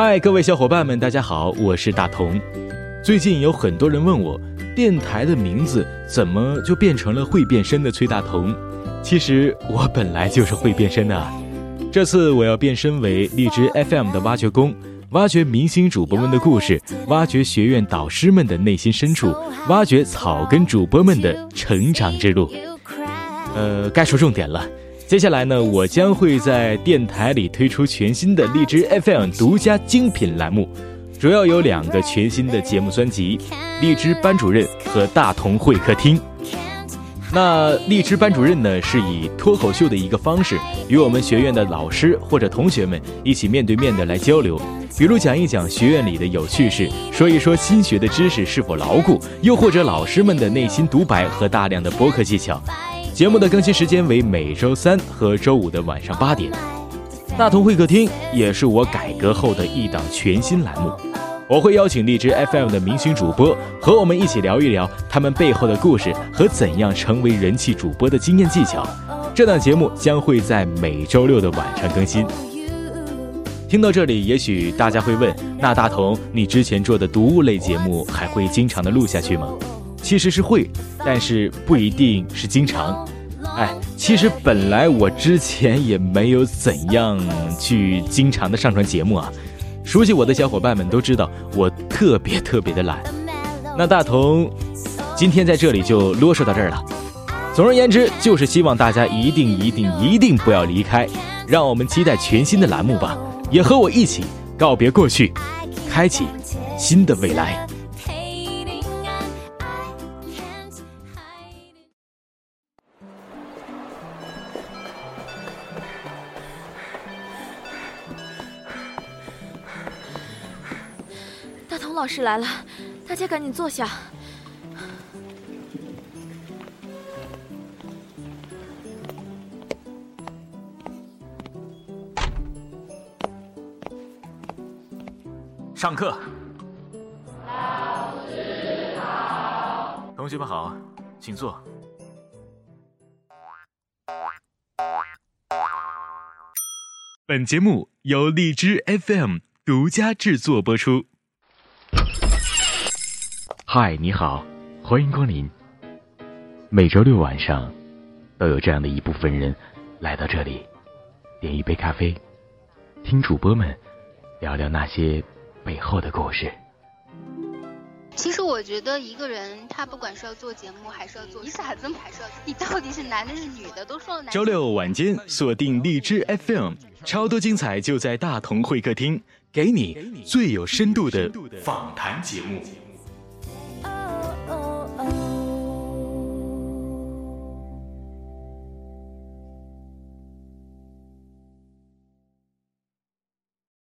嗨，各位小伙伴们，大家好，我是大同。最近有很多人问我，电台的名字怎么就变成了会变身的崔大同？其实我本来就是会变身的。这次我要变身为荔枝 FM 的挖掘工，挖掘明星主播们的故事，挖掘学院导师们的内心深处，挖掘草根主播们的成长之路。呃，该说重点了。接下来呢，我将会在电台里推出全新的荔枝 FM 独家精品栏目，主要有两个全新的节目专辑：荔枝班主任和大同会客厅。那荔枝班主任呢，是以脱口秀的一个方式，与我们学院的老师或者同学们一起面对面的来交流，比如讲一讲学院里的有趣事，说一说新学的知识是否牢固，又或者老师们的内心独白和大量的播客技巧。节目的更新时间为每周三和周五的晚上八点。大同会客厅也是我改革后的一档全新栏目，我会邀请荔枝 FM 的明星主播和我们一起聊一聊他们背后的故事和怎样成为人气主播的经验技巧。这档节目将会在每周六的晚上更新。听到这里，也许大家会问：那大同，你之前做的读物类节目还会经常的录下去吗？其实是会，但是不一定是经常。哎，其实本来我之前也没有怎样去经常的上传节目啊。熟悉我的小伙伴们都知道，我特别特别的懒。那大同今天在这里就啰嗦到这儿了。总而言之，就是希望大家一定一定一定不要离开，让我们期待全新的栏目吧，也和我一起告别过去，开启新的未来。老师来了，大家赶紧坐下。上课。老师好。同学们好，请坐。本节目由荔枝 FM 独家制作播出。嗨，你好，欢迎光临。每周六晚上，都有这样的一部分人来到这里，点一杯咖啡，听主播们聊聊那些背后的故事。其实我觉得一个人，他不管是要做节目，还是要做，你咋这么还是要？你到底是男的是女的？都说了男。周六晚间锁定荔枝 FM，超多精彩就在大同会客厅，给你最有深度的访谈节目。